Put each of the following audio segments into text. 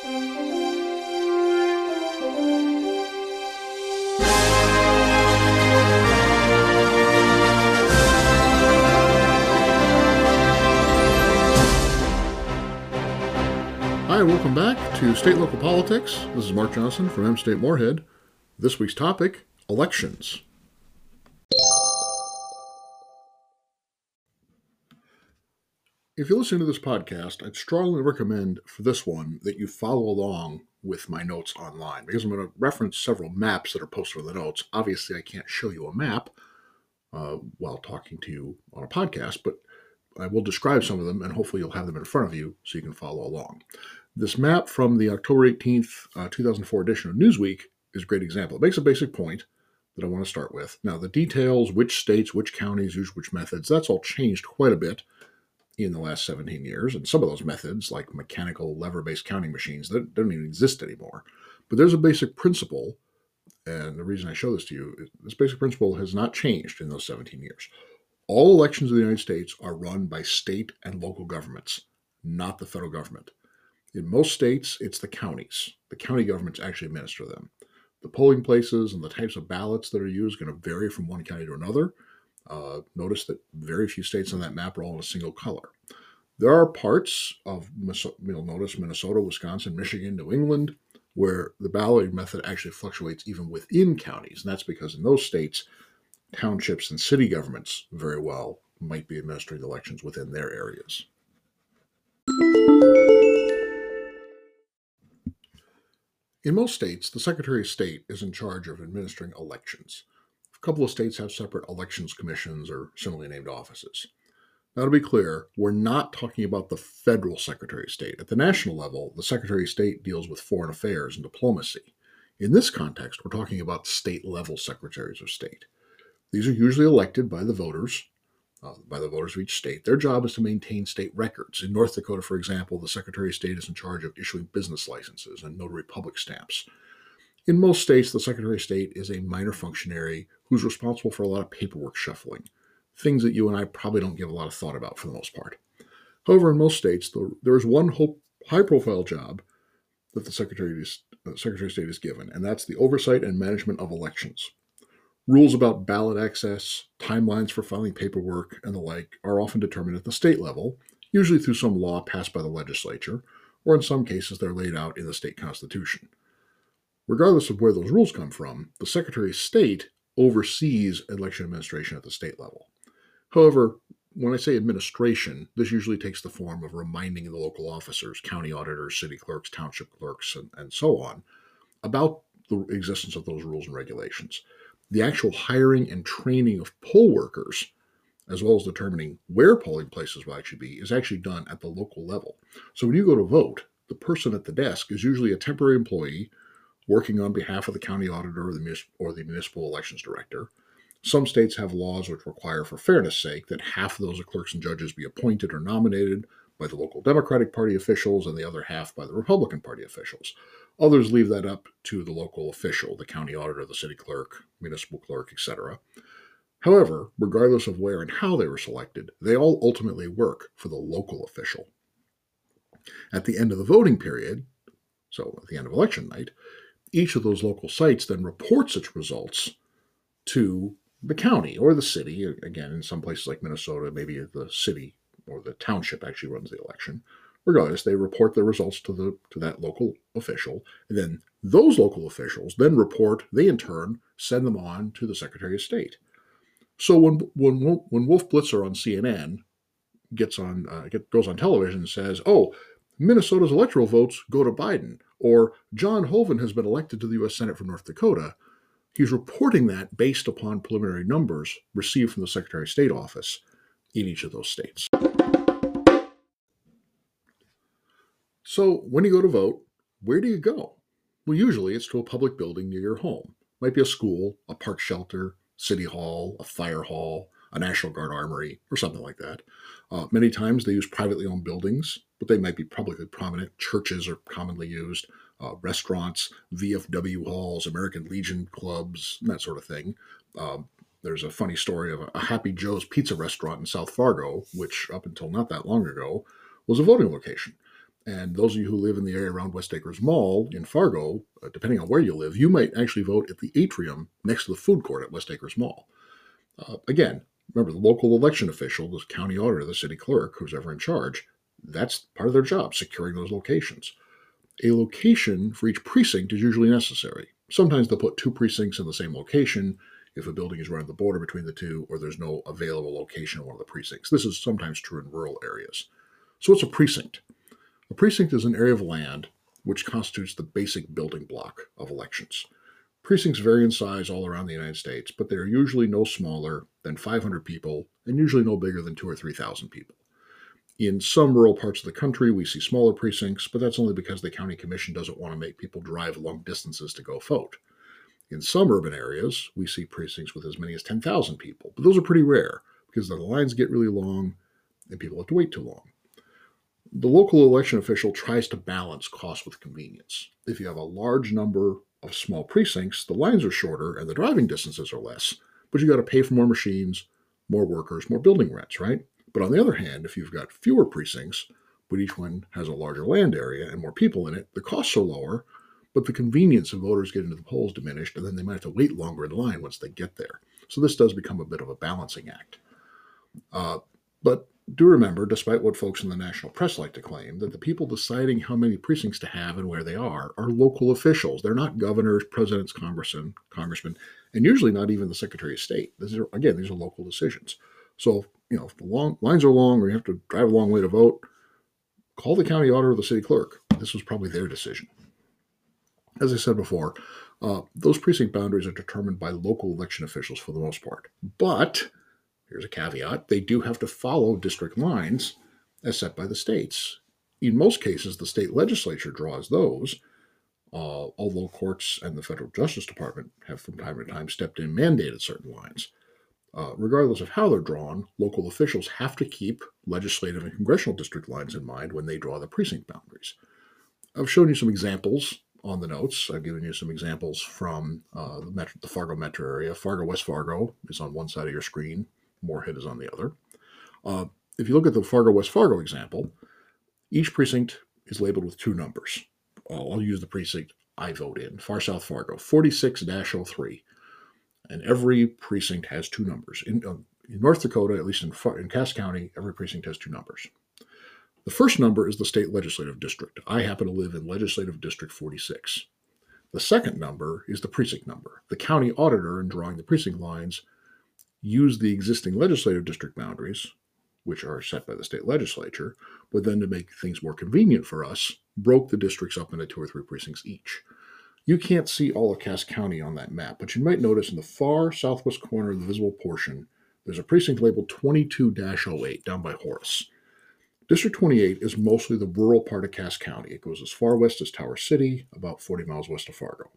Hi, welcome back to State Local Politics. This is Mark Johnson from M State Moorhead. This week's topic elections. If you listen to this podcast, I'd strongly recommend for this one that you follow along with my notes online because I'm going to reference several maps that are posted in the notes. Obviously, I can't show you a map uh, while talking to you on a podcast, but I will describe some of them and hopefully you'll have them in front of you so you can follow along. This map from the October 18th, uh, 2004 edition of Newsweek is a great example. It makes a basic point that I want to start with. Now, the details, which states, which counties use which methods, that's all changed quite a bit in the last 17 years. And some of those methods, like mechanical lever based counting machines, that don't even exist anymore. But there's a basic principle. And the reason I show this to you is this basic principle has not changed in those 17 years. All elections in the United States are run by state and local governments, not the federal government. In most states, it's the counties. The county governments actually administer them. The polling places and the types of ballots that are used are going to vary from one county to another. Uh, notice that very few states on that map are all in a single color. There are parts of, you'll notice Minnesota, Wisconsin, Michigan, New England, where the balloting method actually fluctuates even within counties. And that's because in those states, townships and city governments very well might be administering elections within their areas. In most states, the Secretary of State is in charge of administering elections. A couple of states have separate elections commissions or similarly named offices. Now, to be clear, we're not talking about the federal Secretary of State. At the national level, the Secretary of State deals with foreign affairs and diplomacy. In this context, we're talking about state level secretaries of state. These are usually elected by the voters, uh, by the voters of each state. Their job is to maintain state records. In North Dakota, for example, the Secretary of State is in charge of issuing business licenses and notary public stamps. In most states, the Secretary of State is a minor functionary who's responsible for a lot of paperwork shuffling, things that you and I probably don't give a lot of thought about for the most part. However, in most states, there is one high profile job that the Secretary uh, Secretary of State is given, and that's the oversight and management of elections. Rules about ballot access, timelines for filing paperwork, and the like are often determined at the state level, usually through some law passed by the legislature, or in some cases they're laid out in the state constitution. Regardless of where those rules come from, the Secretary of State oversees election administration at the state level. However, when I say administration, this usually takes the form of reminding the local officers, county auditors, city clerks, township clerks, and, and so on, about the existence of those rules and regulations the actual hiring and training of poll workers, as well as determining where polling places will actually be, is actually done at the local level. So when you go to vote, the person at the desk is usually a temporary employee working on behalf of the county auditor or the, or the municipal elections director. Some states have laws which require, for fairness sake, that half of those clerks and judges be appointed or nominated by the local Democratic Party officials and the other half by the Republican Party officials. Others leave that up to the local official, the county auditor, the city clerk, municipal clerk, etc. However, regardless of where and how they were selected, they all ultimately work for the local official. At the end of the voting period, so at the end of election night, each of those local sites then reports its results to the county or the city. Again, in some places like Minnesota, maybe the city or the township actually runs the election. Regardless, they report the results to the to that local official, and then those local officials then report. They in turn send them on to the Secretary of State. So when when when Wolf Blitzer on CNN gets on uh, get, goes on television and says, "Oh, Minnesota's electoral votes go to Biden," or John Hoeven has been elected to the U.S. Senate from North Dakota, he's reporting that based upon preliminary numbers received from the Secretary of State office in each of those states. So when you go to vote, where do you go? Well, usually it's to a public building near your home. It might be a school, a park shelter, city hall, a fire hall, a National Guard armory, or something like that. Uh, many times they use privately owned buildings, but they might be publicly prominent. Churches are commonly used, uh, restaurants, VFW halls, American Legion clubs, that sort of thing. Um, there's a funny story of a Happy Joe's pizza restaurant in South Fargo, which up until not that long ago was a voting location. And those of you who live in the area around West Acres Mall in Fargo, uh, depending on where you live, you might actually vote at the atrium next to the food court at West Acres Mall. Uh, again, remember the local election official, the county auditor, the city clerk, who's ever in charge, that's part of their job, securing those locations. A location for each precinct is usually necessary. Sometimes they'll put two precincts in the same location if a building is right on the border between the two or there's no available location in one of the precincts. This is sometimes true in rural areas. So, what's a precinct? A precinct is an area of land which constitutes the basic building block of elections. Precincts vary in size all around the United States, but they are usually no smaller than 500 people and usually no bigger than two or 3,000 people. In some rural parts of the country, we see smaller precincts, but that's only because the county commission doesn't want to make people drive long distances to go vote. In some urban areas, we see precincts with as many as 10,000 people, but those are pretty rare because the lines get really long and people have to wait too long. The local election official tries to balance cost with convenience. If you have a large number of small precincts, the lines are shorter and the driving distances are less, but you got to pay for more machines, more workers, more building rents, right? But on the other hand, if you've got fewer precincts, but each one has a larger land area and more people in it, the costs are lower, but the convenience of voters getting to the polls diminished, and then they might have to wait longer in line once they get there. So this does become a bit of a balancing act. Uh, but do remember, despite what folks in the national press like to claim, that the people deciding how many precincts to have and where they are are local officials. They're not governors, presidents, congressmen, congressmen, and usually not even the Secretary of State. These are, again, these are local decisions. So, you know, if the long lines are long or you have to drive a long way to vote, call the county auditor or the city clerk. This was probably their decision. As I said before, uh, those precinct boundaries are determined by local election officials for the most part. But here's a caveat they do have to follow district lines as set by the states. In most cases, the state legislature draws those, uh, although courts and the federal justice department have from time to time stepped in and mandated certain lines. Uh, regardless of how they're drawn, local officials have to keep legislative and congressional district lines in mind when they draw the precinct boundaries. I've shown you some examples on the notes. I've given you some examples from uh, the, metro, the, Fargo metro area. Fargo West Fargo is on one side of your screen, Moorhead is on the other. Uh, if you look at the Fargo West Fargo example, each precinct is labeled with two numbers. I'll, use the precinct I vote in, Far South Fargo, 46 03 and every precinct has two numbers. In, uh, in North Dakota, at least in, in Cass County, every precinct has two numbers. The first number is the state legislative district. I happen to live in legislative district 46. The second number is the precinct number. The county auditor, in drawing the precinct lines, used the existing legislative district boundaries, which are set by the state legislature, but then to make things more convenient for us, broke the districts up into two or three precincts each. You can't see all of Cass County on that map, but you might notice in the far southwest corner of the visible portion, there's a precinct labeled 22 08 down by Horace. District 28 is mostly the rural part of Cass County. It goes as far west as Tower City, about 40 miles west of Fargo.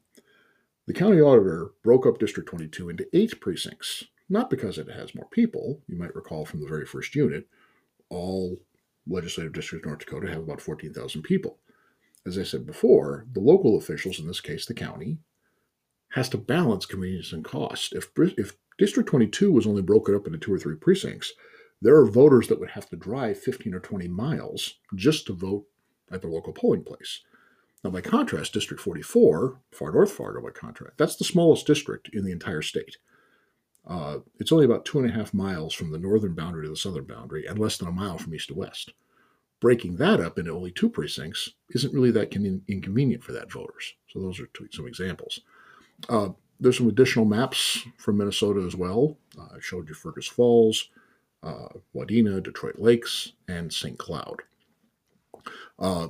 The county auditor broke up District 22 into eight precincts, not because it has more people. You might recall from the very first unit, all legislative districts in North Dakota have about 14,000 people as I said before, the local officials, in this case the county, has to balance convenience and cost. If, if District 22 was only broken up into two or three precincts, there are voters that would have to drive 15 or 20 miles just to vote at their local polling place. Now, by contrast, District 44, far north Fargo by contrast, that's the smallest district in the entire state. Uh, it's only about two and a half miles from the northern boundary to the southern boundary and less than a mile from east to west breaking that up into only two precincts isn't really that con- inconvenient for that voters. So those are two, some examples. Uh, there's some additional maps from Minnesota as well. Uh, I showed you Fergus Falls, uh, Wadena, Detroit Lakes, and St. Cloud. Uh,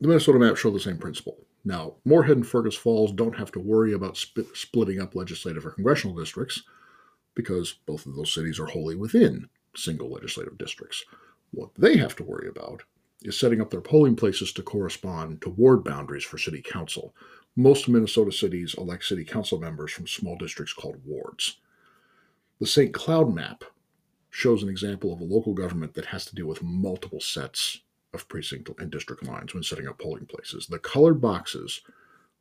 the Minnesota maps show the same principle. Now, Moorhead and Fergus Falls don't have to worry about sp- splitting up legislative or congressional districts because both of those cities are wholly within single legislative districts. What they have to worry about is setting up their polling places to correspond to ward boundaries for city council. Most Minnesota cities elect city council members from small districts called wards. The St. Cloud map shows an example of a local government that has to deal with multiple sets of precinct and district lines when setting up polling places. The colored boxes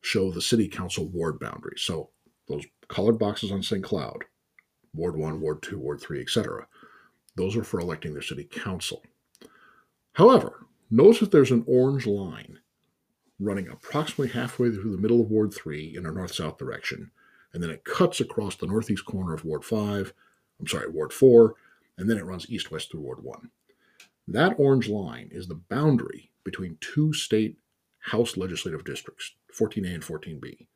show the city council ward boundaries. So those colored boxes on St. Cloud, Ward 1, Ward 2, Ward 3, etc. Those are for electing their city council. However, Notice that there's an orange line running approximately halfway through the middle of Ward 3 in a north south direction, and then it cuts across the northeast corner of Ward 5, I'm sorry, Ward 4, and then it runs east west through Ward 1. That orange line is the boundary between two state House legislative districts, 14A and 14B.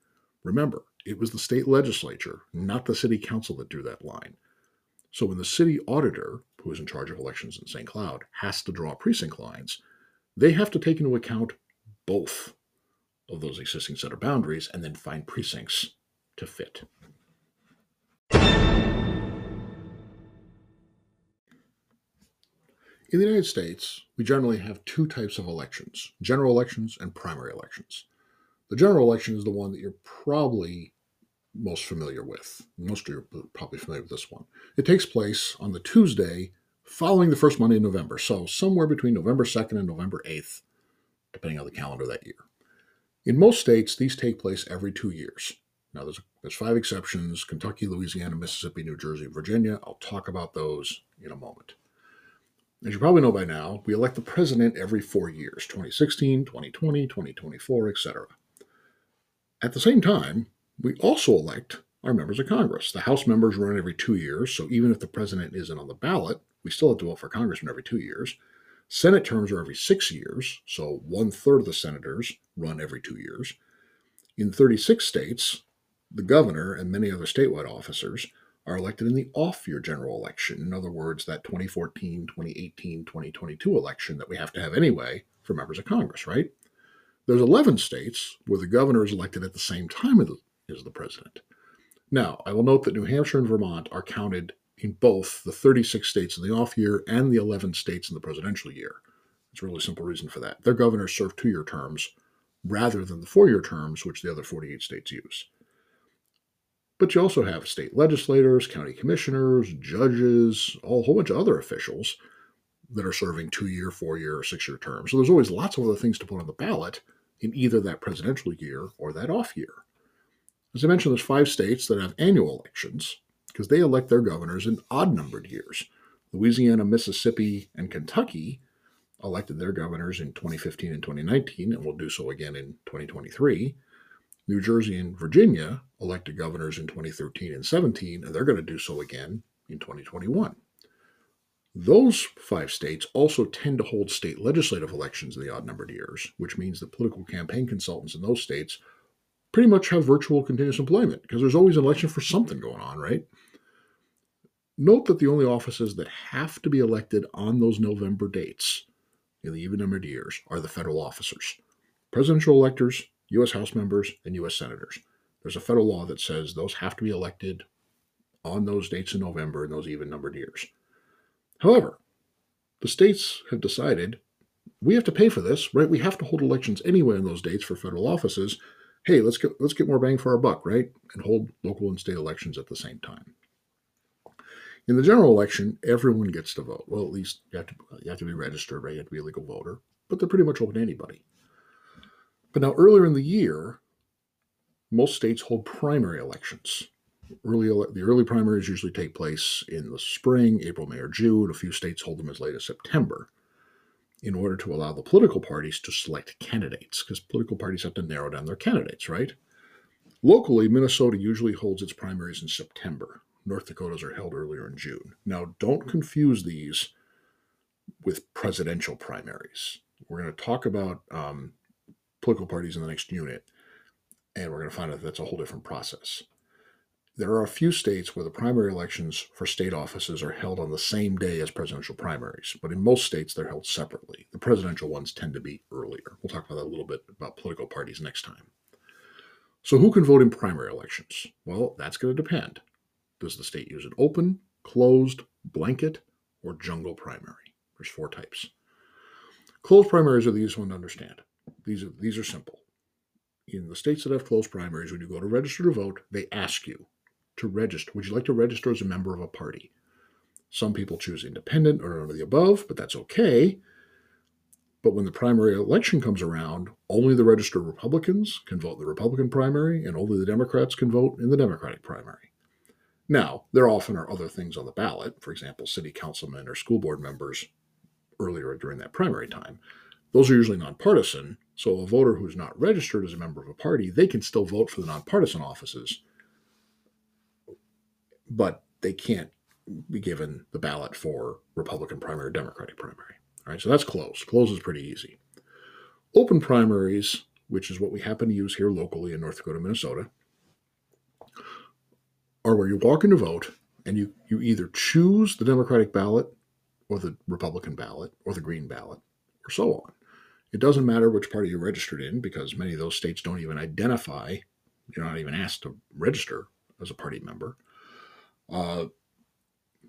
Remember, it was the state legislature, not the city council, that drew that line. So when the city auditor, who is in charge of elections in St. Cloud, has to draw precinct lines, they have to take into account both of those existing set of boundaries and then find precincts to fit. In the United States, we generally have two types of elections general elections and primary elections. The general election is the one that you're probably most familiar with. Most of you are probably familiar with this one. It takes place on the Tuesday following the first Monday in November, so somewhere between November 2nd and November 8th, depending on the calendar that year. In most states, these take place every two years. Now, there's, there's five exceptions Kentucky, Louisiana, Mississippi, New Jersey, Virginia. I'll talk about those in a moment. As you probably know by now, we elect the president every four years 2016, 2020, 2024, etc. At the same time, we also elect our members of Congress. The House members run every two years, so even if the president isn't on the ballot, we still have to vote for congressman every two years. Senate terms are every six years, so one third of the senators run every two years. In 36 states, the governor and many other statewide officers are elected in the off year general election. In other words, that 2014, 2018, 2022 election that we have to have anyway for members of Congress, right? There's 11 states where the governor is elected at the same time as the president. Now, I will note that New Hampshire and Vermont are counted in both the 36 states in the off year and the 11 states in the presidential year. It's a really simple reason for that. Their governors serve two year terms rather than the four year terms which the other 48 states use. But you also have state legislators, county commissioners, judges, a whole bunch of other officials that are serving two year, four year, or six year terms. So there's always lots of other things to put on the ballot in either that presidential year or that off year. As I mentioned, there's five states that have annual elections because they elect their governors in odd numbered years. Louisiana, Mississippi, and Kentucky elected their governors in 2015 and 2019 and will do so again in 2023. New Jersey and Virginia elected governors in 2013 and 17, and they're going to do so again in 2021. Those five states also tend to hold state legislative elections in the odd numbered years, which means that political campaign consultants in those states pretty much have virtual continuous employment because there's always an election for something going on, right? Note that the only offices that have to be elected on those November dates in the even numbered years are the federal officers. Presidential electors U.S. House members, and U.S. senators. There's a federal law that says those have to be elected on those dates in November in those even numbered years. However, the states have decided we have to pay for this, right? We have to hold elections anyway on those dates for federal offices. Hey, let's get let's get more bang for our buck, right? And hold local and state elections at the same time. In the general election, everyone gets to vote. Well, at least you have to you have to be registered, right? You have to be a legal voter, but they're pretty much open to anybody. But now, earlier in the year, most states hold primary elections. Early, the early primaries usually take place in the spring, April, May, or June. A few states hold them as late as September in order to allow the political parties to select candidates, because political parties have to narrow down their candidates, right? Locally, Minnesota usually holds its primaries in September. North Dakota's are held earlier in June. Now, don't confuse these with presidential primaries. We're going to talk about um, political parties in the next unit. And we're going to find out that that's a whole different process. There are a few states where the primary elections for state offices are held on the same day as presidential primaries, but in most states they're held separately. The presidential ones tend to be earlier. We'll talk about that a little bit about political parties next time. So, who can vote in primary elections? Well, that's going to depend. Does the state use an open, closed, blanket, or jungle primary? There's four types. Closed primaries are the easiest one to understand. These are these are simple. In the states that have closed primaries, when you go to register to vote, they ask you to register. Would you like to register as a member of a party? Some people choose independent or none of the above, but that's okay. But when the primary election comes around, only the registered Republicans can vote in the Republican primary, and only the Democrats can vote in the Democratic primary. Now, there often are other things on the ballot, for example, city councilmen or school board members earlier during that primary time. Those are usually nonpartisan. So a voter who's not registered as a member of a party, they can still vote for the nonpartisan offices, but they can't be given the ballot for Republican primary or Democratic primary. All right, so that's closed. Close is pretty easy. Open primaries, which is what we happen to use here locally in North Dakota, Minnesota, are where you walk in to vote and you, you either choose the Democratic ballot or the Republican ballot or the Green ballot or so on. It doesn't matter which party you're registered in because many of those states don't even identify, you're not even asked to register as a party member uh,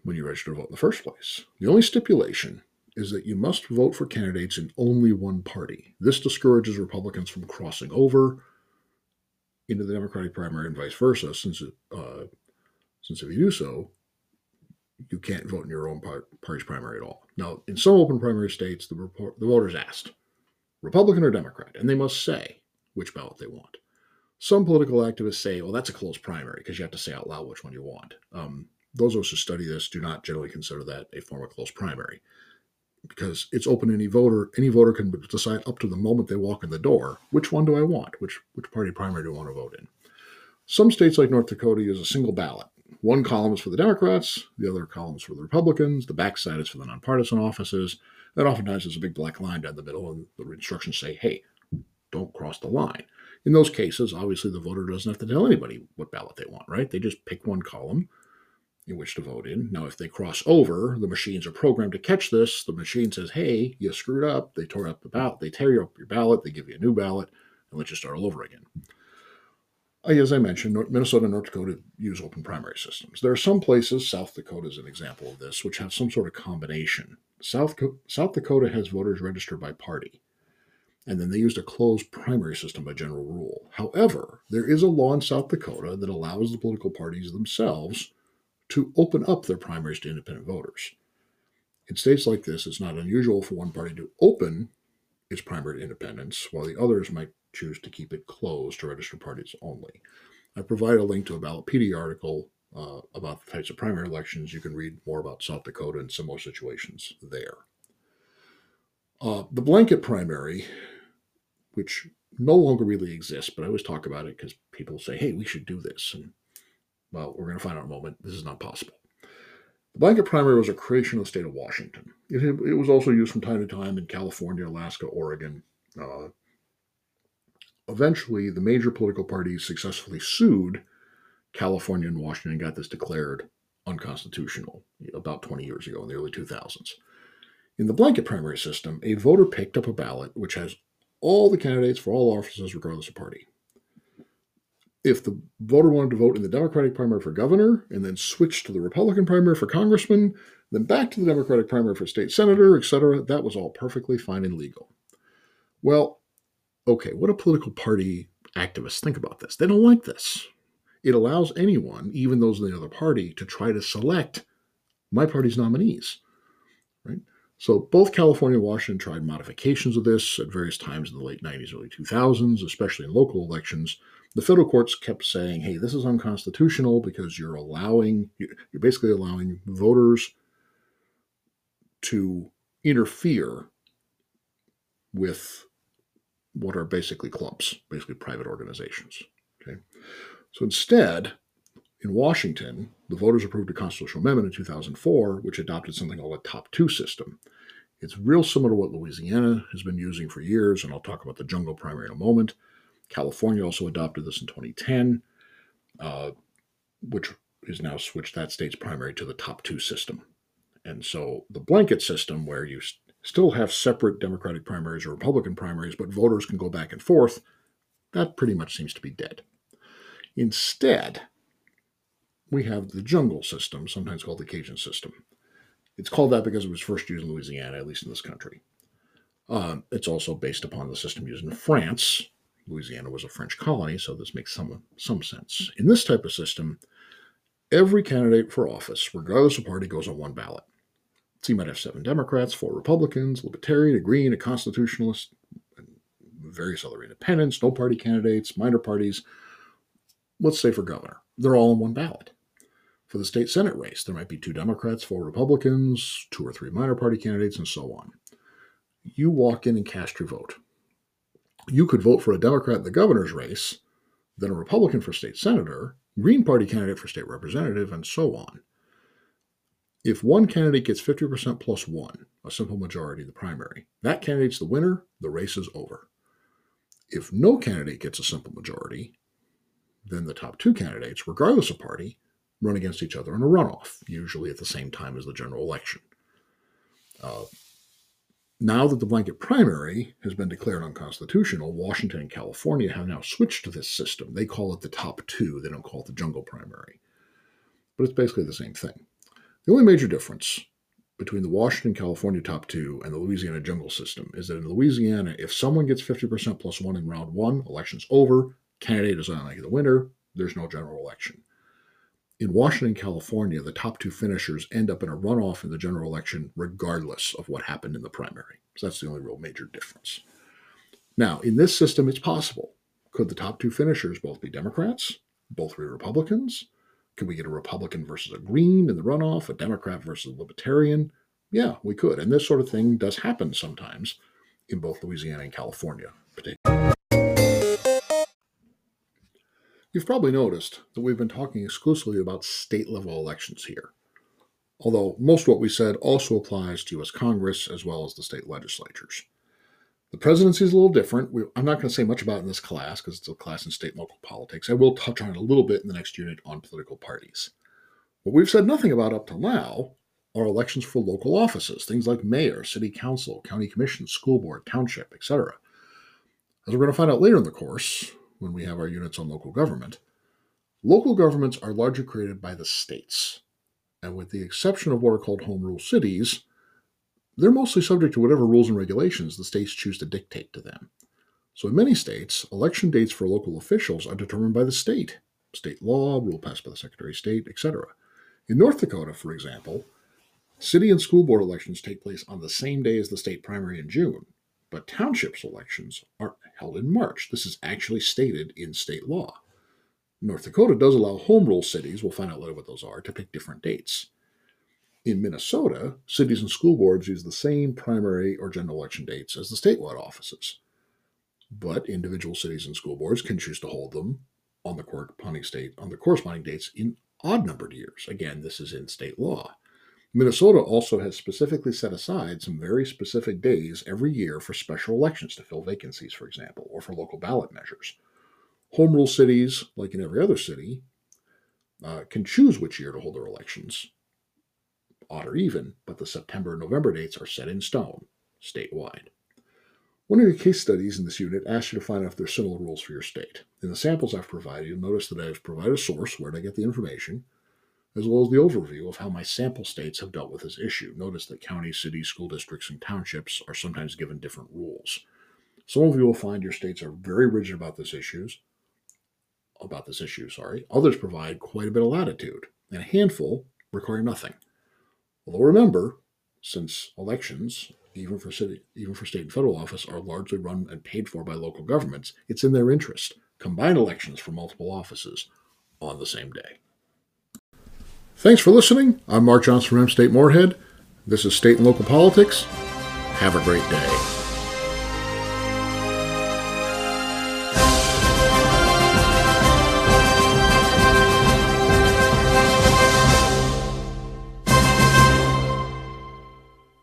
when you register to vote in the first place. The only stipulation is that you must vote for candidates in only one party. This discourages Republicans from crossing over into the Democratic primary and vice versa, since it, uh, since if you do so, you can't vote in your own party's primary at all. Now, in some open primary states, the, report, the voters asked Republican or Democrat, and they must say which ballot they want. Some political activists say, well, that's a closed primary because you have to say out loud which one you want. Um, those of us who study this do not generally consider that a form of closed primary because it's open to any voter. Any voter can decide up to the moment they walk in the door which one do I want, which which party primary do I want to vote in. Some states like North Dakota use a single ballot. One column is for the Democrats, the other column is for the Republicans, the backside is for the nonpartisan offices, and oftentimes there's a big black line down the middle, and the instructions say, hey, don't cross the line. In those cases, obviously the voter doesn't have to tell anybody what ballot they want, right? They just pick one column in which to vote in. Now, if they cross over, the machines are programmed to catch this. The machine says, hey, you screwed up. They tore up the ballot. They tear up your ballot. They give you a new ballot, and let you start all over again. As I mentioned, Minnesota and North Dakota use open primary systems. There are some places, South Dakota is an example of this, which have some sort of combination. South, South Dakota has voters registered by party, and then they used a closed primary system by general rule. However, there is a law in South Dakota that allows the political parties themselves to open up their primaries to independent voters. In states like this, it's not unusual for one party to open its primary to independents, while the others might choose to keep it closed to registered parties only. I provide a link to a Ballotpedia article uh, about the types of primary elections. You can read more about South Dakota and similar situations there. Uh, the blanket primary, which no longer really exists, but I always talk about it because people say, hey, we should do this. And well, we're going to find out in a moment. This is not possible. The blanket primary was a creation of the state of Washington. It, it was also used from time to time in California, Alaska, Oregon. Uh, eventually, the major political parties successfully sued California and Washington and got this declared unconstitutional about 20 years ago in the early 2000s. In the blanket primary system, a voter picked up a ballot which has all the candidates for all offices, regardless of party if the voter wanted to vote in the Democratic primary for governor and then switch to the Republican primary for congressman, then back to the Democratic primary for state senator, etc., that was all perfectly fine and legal. Well, okay, what do political party activists think about this? They don't like this. It allows anyone, even those in the other party, to try to select my party's nominees. So both California and Washington tried modifications of this at various times in the late 90s, early 2000s, especially in local elections the federal courts kept saying, hey, this is unconstitutional because you're allowing, you're basically allowing voters to interfere with what are basically clubs, basically private organizations. Okay. So instead, in Washington, the voters approved a constitutional amendment in 2004, which adopted something called a top two system. It's real similar to what Louisiana has been using for years, and I'll talk about the jungle primary in a moment. California also adopted this in 2010, uh, which is now switched that state's primary to the top two system. And so the blanket system, where you still have separate Democratic primaries or Republican primaries, but voters can go back and forth, that pretty much seems to be dead. Instead, we have the jungle system, sometimes called the Cajun system. It's called that because it was first used in Louisiana, at least in this country. Uh, it's also based upon the system used in France, Louisiana was a French colony, so this makes some, some sense. In this type of system, every candidate for office, regardless of party, goes on one ballot. So you might have seven Democrats, four Republicans, Libertarian, a Green, a Constitutionalist, and various other independents, no party candidates, minor parties. Let's say for governor, they're all on one ballot. For the state Senate race, there might be two Democrats, four Republicans, two or three minor party candidates, and so on. you walk in and cast your vote. You could vote for a Democrat in the governor's race, then a Republican for state senator, Green Party candidate for state representative, and so on. If one candidate gets 50% plus one, a simple majority, the primary, that candidate's the winner, the race is over. If no candidate gets a simple majority, then the top two candidates, regardless of party, run against each other in a runoff, usually at the same time as the general election. Uh, now that the blanket primary has been declared unconstitutional, Washington and California have now switched to this system. They call it the top two, they don't call it the jungle primary. But it's basically the same thing. The only major difference between the Washington California top two and the Louisiana jungle system is that in Louisiana, if someone gets 50% plus one in round one, election's over, candidate is automatically the winner, there's no general election. In Washington, California, the top two finishers end up in a runoff in the general election, regardless of what happened in the primary. So that's the only real major difference. Now, in this system, it's possible. Could the top two finishers both be Democrats, both be Republicans? Could we get a Republican versus a Green in the runoff, a Democrat versus a Libertarian? Yeah, we could. And this sort of thing does happen sometimes in both Louisiana and California, particularly. You've probably noticed that we've been talking exclusively about state level elections here, although most of what we said also applies to U.S. Congress as well as the state legislatures. The presidency is a little different. We, I'm not going to say much about it in this class because it's a class in state and local politics. I will touch on it a little bit in the next unit on political parties. What we've said nothing about up till now are elections for local offices, things like mayor, city council, county commission, school board, township, etc. As we're going to find out later in the course, when we have our units on local government, local governments are largely created by the states. And with the exception of what are called home rule cities, they're mostly subject to whatever rules and regulations the states choose to dictate to them. So, in many states, election dates for local officials are determined by the state, state law, rule passed by the Secretary of State, etc. In North Dakota, for example, city and school board elections take place on the same day as the state primary in June, but townships elections are held in March. This is actually stated in state law. North Dakota does allow home rule cities, we'll find out later what those are, to pick different dates. In Minnesota, cities and school boards use the same primary or general election dates as the statewide offices. But individual cities and school boards can choose to hold them on the corresponding state on the corresponding dates in odd numbered years. Again, this is in state law. Minnesota also has specifically set aside some very specific days every year for special elections to fill vacancies, for example, or for local ballot measures. Home rule cities, like in every other city, uh, can choose which year to hold their elections, odd or even, but the September and November dates are set in stone statewide. One of your case studies in this unit asks you to find out if there are similar rules for your state. In the samples I've provided, you'll notice that I've provided a source where to get the information, as well as the overview of how my sample states have dealt with this issue. Notice that counties, cities, school districts, and townships are sometimes given different rules. Some of you will find your states are very rigid about this issues, about this issue, sorry. Others provide quite a bit of latitude, and a handful require nothing. Although remember, since elections, even for city, even for state and federal office, are largely run and paid for by local governments, it's in their interest. Combine elections for multiple offices on the same day. Thanks for listening. I'm Mark Johnson from M State Moorhead. This is State and Local Politics. Have a great day.